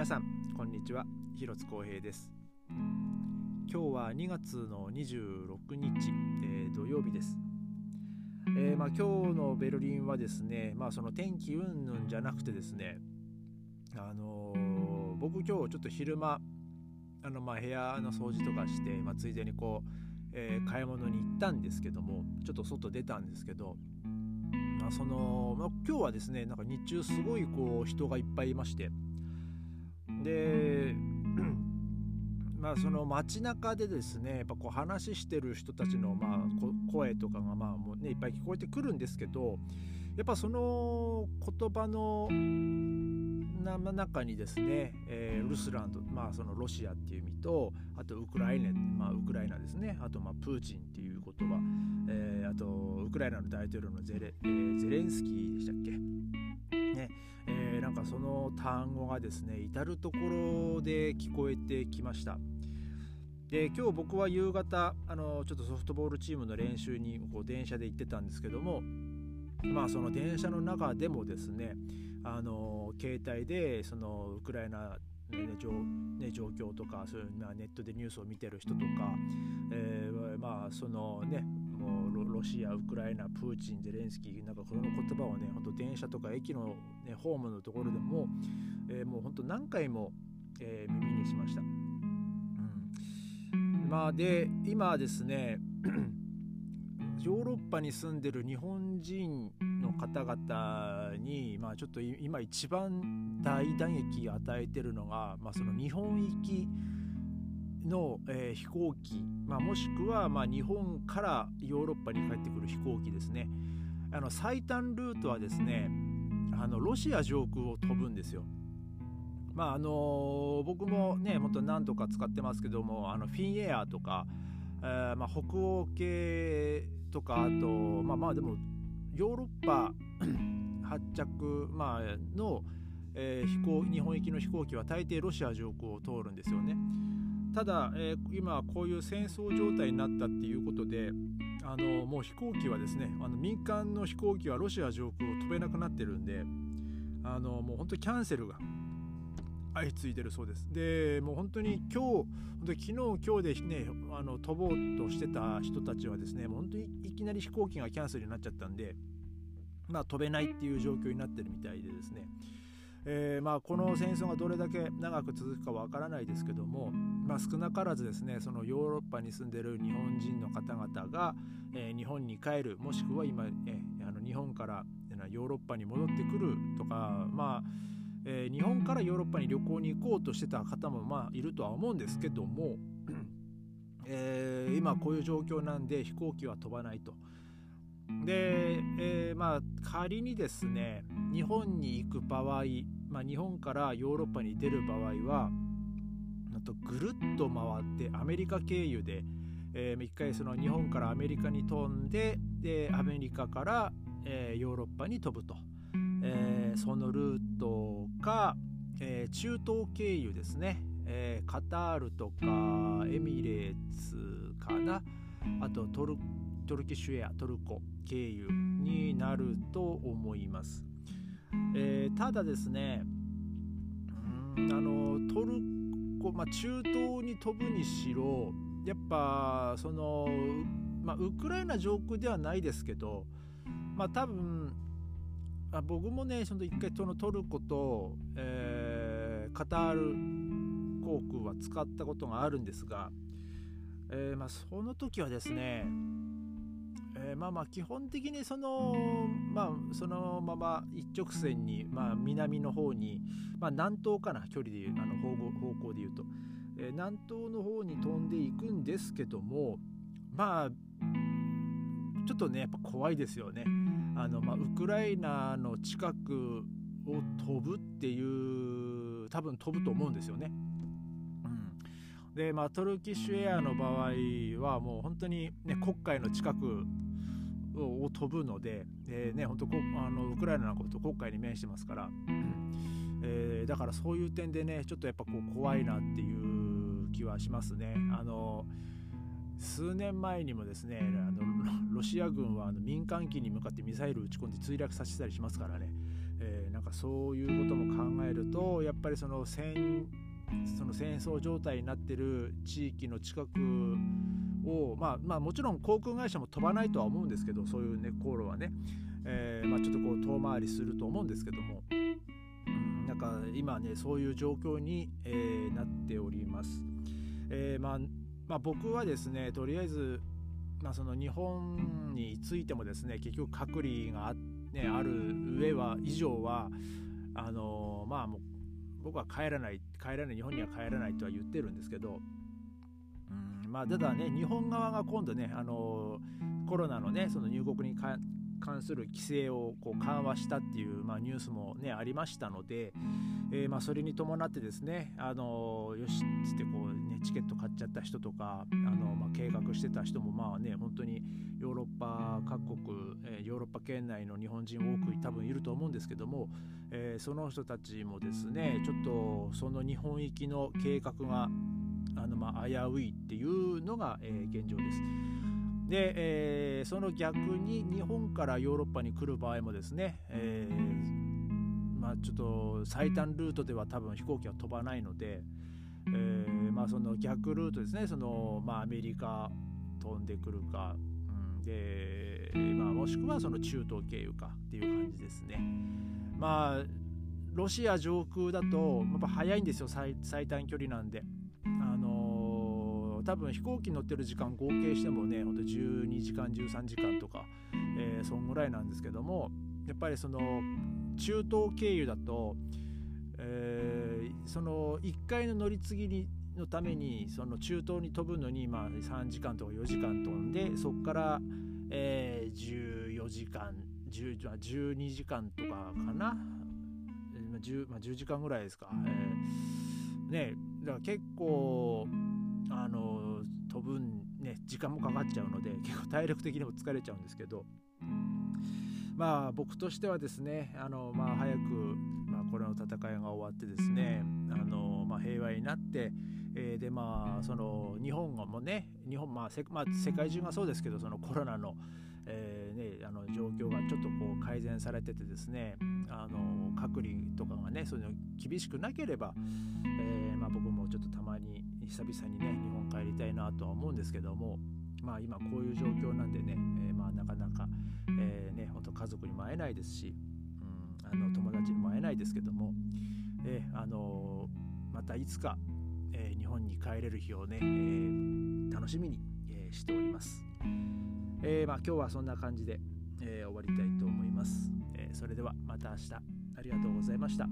皆さんこんにちは。広津光平です。今日は2月の26日、えー、土曜日です。えー、まあ、今日のベルリンはですね、まあ、その天気云々じゃなくてですね、あのー、僕今日ちょっと昼間あのまあ部屋の掃除とかして、まあ、ついでにこう、えー、買い物に行ったんですけどもちょっと外出たんですけど、まあそのまあ、今日はですねなんか日中すごいこう人がいっぱいいましてで まあその街中でですねやっぱこう話してる人たちのまあ声とかがまあもうねいっぱい聞こえてくるんですけどやっぱその言葉の中にですね、えー、ルスランド、まあ、そのロシアっていう意味とあとウクライナ、まあ、ウクライナですねあとまあプーチンっていう言葉、えー、あとウクライナの大統領のゼレ,、えー、ゼレンスキーでしたっけ？ねえー、なんかその単語がですね至る所で聞こえてきました。で今日僕は夕方あのちょっとソフトボールチームの練習にこう電車で行ってたんですけどもまあその電車の中でもですねあの携帯でそのウクライナね、状ね、状況とかそういう、まあ、ネットでニュースを見てる人とか、えー、まあそのねロシア、ウクライナ、プーチン、ゼレンスキーなんかこの言葉をね本当電車とか駅の、ね、ホームのところでも、えー、もう本当何回も、えー、耳にしました。うん、まあで今ですね ヨーロッパに住んでる日本人の方々に、まあ、ちょっと今一番大打撃を与えてるのが、まあ、その日本行きの、えー、飛行機、まあ、もしくはまあ日本からヨーロッパに帰ってくる飛行機ですねあの最短ルートはですねあのロシア上空を飛ぶんですよ。まああの、僕もねもっと何度か使ってますけどもあのフィンエアとか、えーまあ、北欧系とかあとまあまあでもヨーロッパ 発着、まあの、えー、飛行日本行きの飛行機は大抵ロシア上空を通るんですよね。ただ、えー、今こういう戦争状態になったっていうことであのもう飛行機はですねあの民間の飛行機はロシア上空を飛べなくなってるんであのもう本当にキャンセルが相次いでるそうです。でもう本当に今日本当に昨日今日でねあの飛ぼうとしてた人たちはですねもう本当にいきなり飛行機がキャンセルになっちゃったんでまあ飛べないっていう状況になってるみたいでですね。えー、まあこの戦争がどれだけ長く続くかわからないですけども、まあ、少なからずですねそのヨーロッパに住んでる日本人の方々が、えー、日本に帰るもしくは今、えー、あの日本からヨーロッパに戻ってくるとかまあえー、日本からヨーロッパに旅行に行こうとしてた方もまあいるとは思うんですけども、えー、今こういう状況なんで飛行機は飛ばないと。で、えー、まあ仮にですね日本に行く場合、まあ、日本からヨーロッパに出る場合はあとぐるっと回ってアメリカ経由で、えー、一回その日本からアメリカに飛んででアメリカから、えー、ヨーロッパに飛ぶと。えー、そのルートか、えー、中東経由ですね、えー、カタールとかエミレーツかなあとトルコトルキッシュエアトルコ経由になると思います、えー、ただですねあのトルコ、まあ、中東に飛ぶにしろやっぱその、まあ、ウクライナ上空ではないですけどまあ多分あ僕もねその一回そのトルコと、えー、カタール航空は使ったことがあるんですが、えー、まあ、その時はですね、えー、まあまあ基本的にその,、まあ、そのまま一直線に、まあ、南の方に、まあ、南東かな距離でいうあの方方向でいうと、えー、南東の方に飛んでいくんですけどもまあちょっとねやっぱ怖いですよね。あの、まあ、ウクライナの近くを飛ぶっていう多分飛ぶと思うんですよね。うん、で、まあ、トルキッシュエアの場合はもう本当に、ね、黒海の近くを飛ぶので、えーね、本当あのウクライナのこと黒海に面してますから、えー、だからそういう点でねちょっとやっぱこう怖いなっていう気はしますね。あの数年前にもですねあのロシア軍はあの民間機に向かってミサイル撃ち込んで墜落させたりしますからね、えー、なんかそういうことも考えるとやっぱりその戦その戦争状態になってる地域の近くを、まあ、まあもちろん航空会社も飛ばないとは思うんですけどそういうね航路はね、えー、まあ、ちょっとこう遠回りすると思うんですけども、うん、なんか今ねそういう状況に、えー、なっております。えー、まあまあ、僕はですねとりあえず、まあ、その日本についてもですね結局隔離があ,、ね、ある上は以上はあのまあもう僕は帰らない帰らない日本には帰らないとは言ってるんですけど。うんまあただね日本側が今度ねあのコロナのねその入国に関する規制をこう緩和したっていう、まあ、ニュースもねありましたので、えー、まあそれに伴ってですねあのよしっつってこうねチケット買っちゃった人とかあの、まあ、計画してた人もまあね本当にヨーロッパ各国、えー、ヨーロッパ圏内の日本人多く多分いると思うんですけども、えー、その人たちもですねちょっとその日本行きの計画があのまあ危ういっていうのが、えー、現状です。で、えー、その逆に日本からヨーロッパに来る場合もですね、えー、まあ、ちょっと最短ルートでは多分飛行機は飛ばないので、えー、まあ、その逆ルートですねその、まあ、アメリカ飛んでくるか、うん、で、まあ、もしくはその中東経由かっていう感じですね。まあロシア上空だとやっぱ早いんですよ最短距離なんで。多分飛行機乗ってる時間合計してもねほんと12時間13時間とか、えー、そんぐらいなんですけどもやっぱりその中東経由だと、えー、その1回の乗り継ぎにのためにその中東に飛ぶのに、まあ、3時間とか4時間飛んでそこから、えー、14時間10 12時間とかかな。10, まあ、10時間ぐらいですか、えー、ねだから結構あの飛ぶんね時間もかかっちゃうので結構体力的にも疲れちゃうんですけど。まあ僕としてはですねあの、まあ、早く、まあ、これの戦いが終わってですねあの、まあ、平和になって、えー、でまあその日本もね日本、まあせまあ、世界中がそうですけどそのコロナの、えーね、あの状況がちょっとこう改善されててですねあの隔離とかがねそういうの厳しくなければ、えーまあ、僕もちょっとたまに久々にね日本帰りたいなとは思うんですけどもまあ今こういう状況なんでね、えー、まあなかなか、えー、ね本当家族にも会えないですし、うん、あの友達にも会えないですけども、えー、あのまたいつか、えー、日本に帰れる日をね、えー、楽しみに、えー、しております。えー、まあ、今日はそんな感じで、えー、終わりたいと思います、えー、それではまた明日ありがとうございました。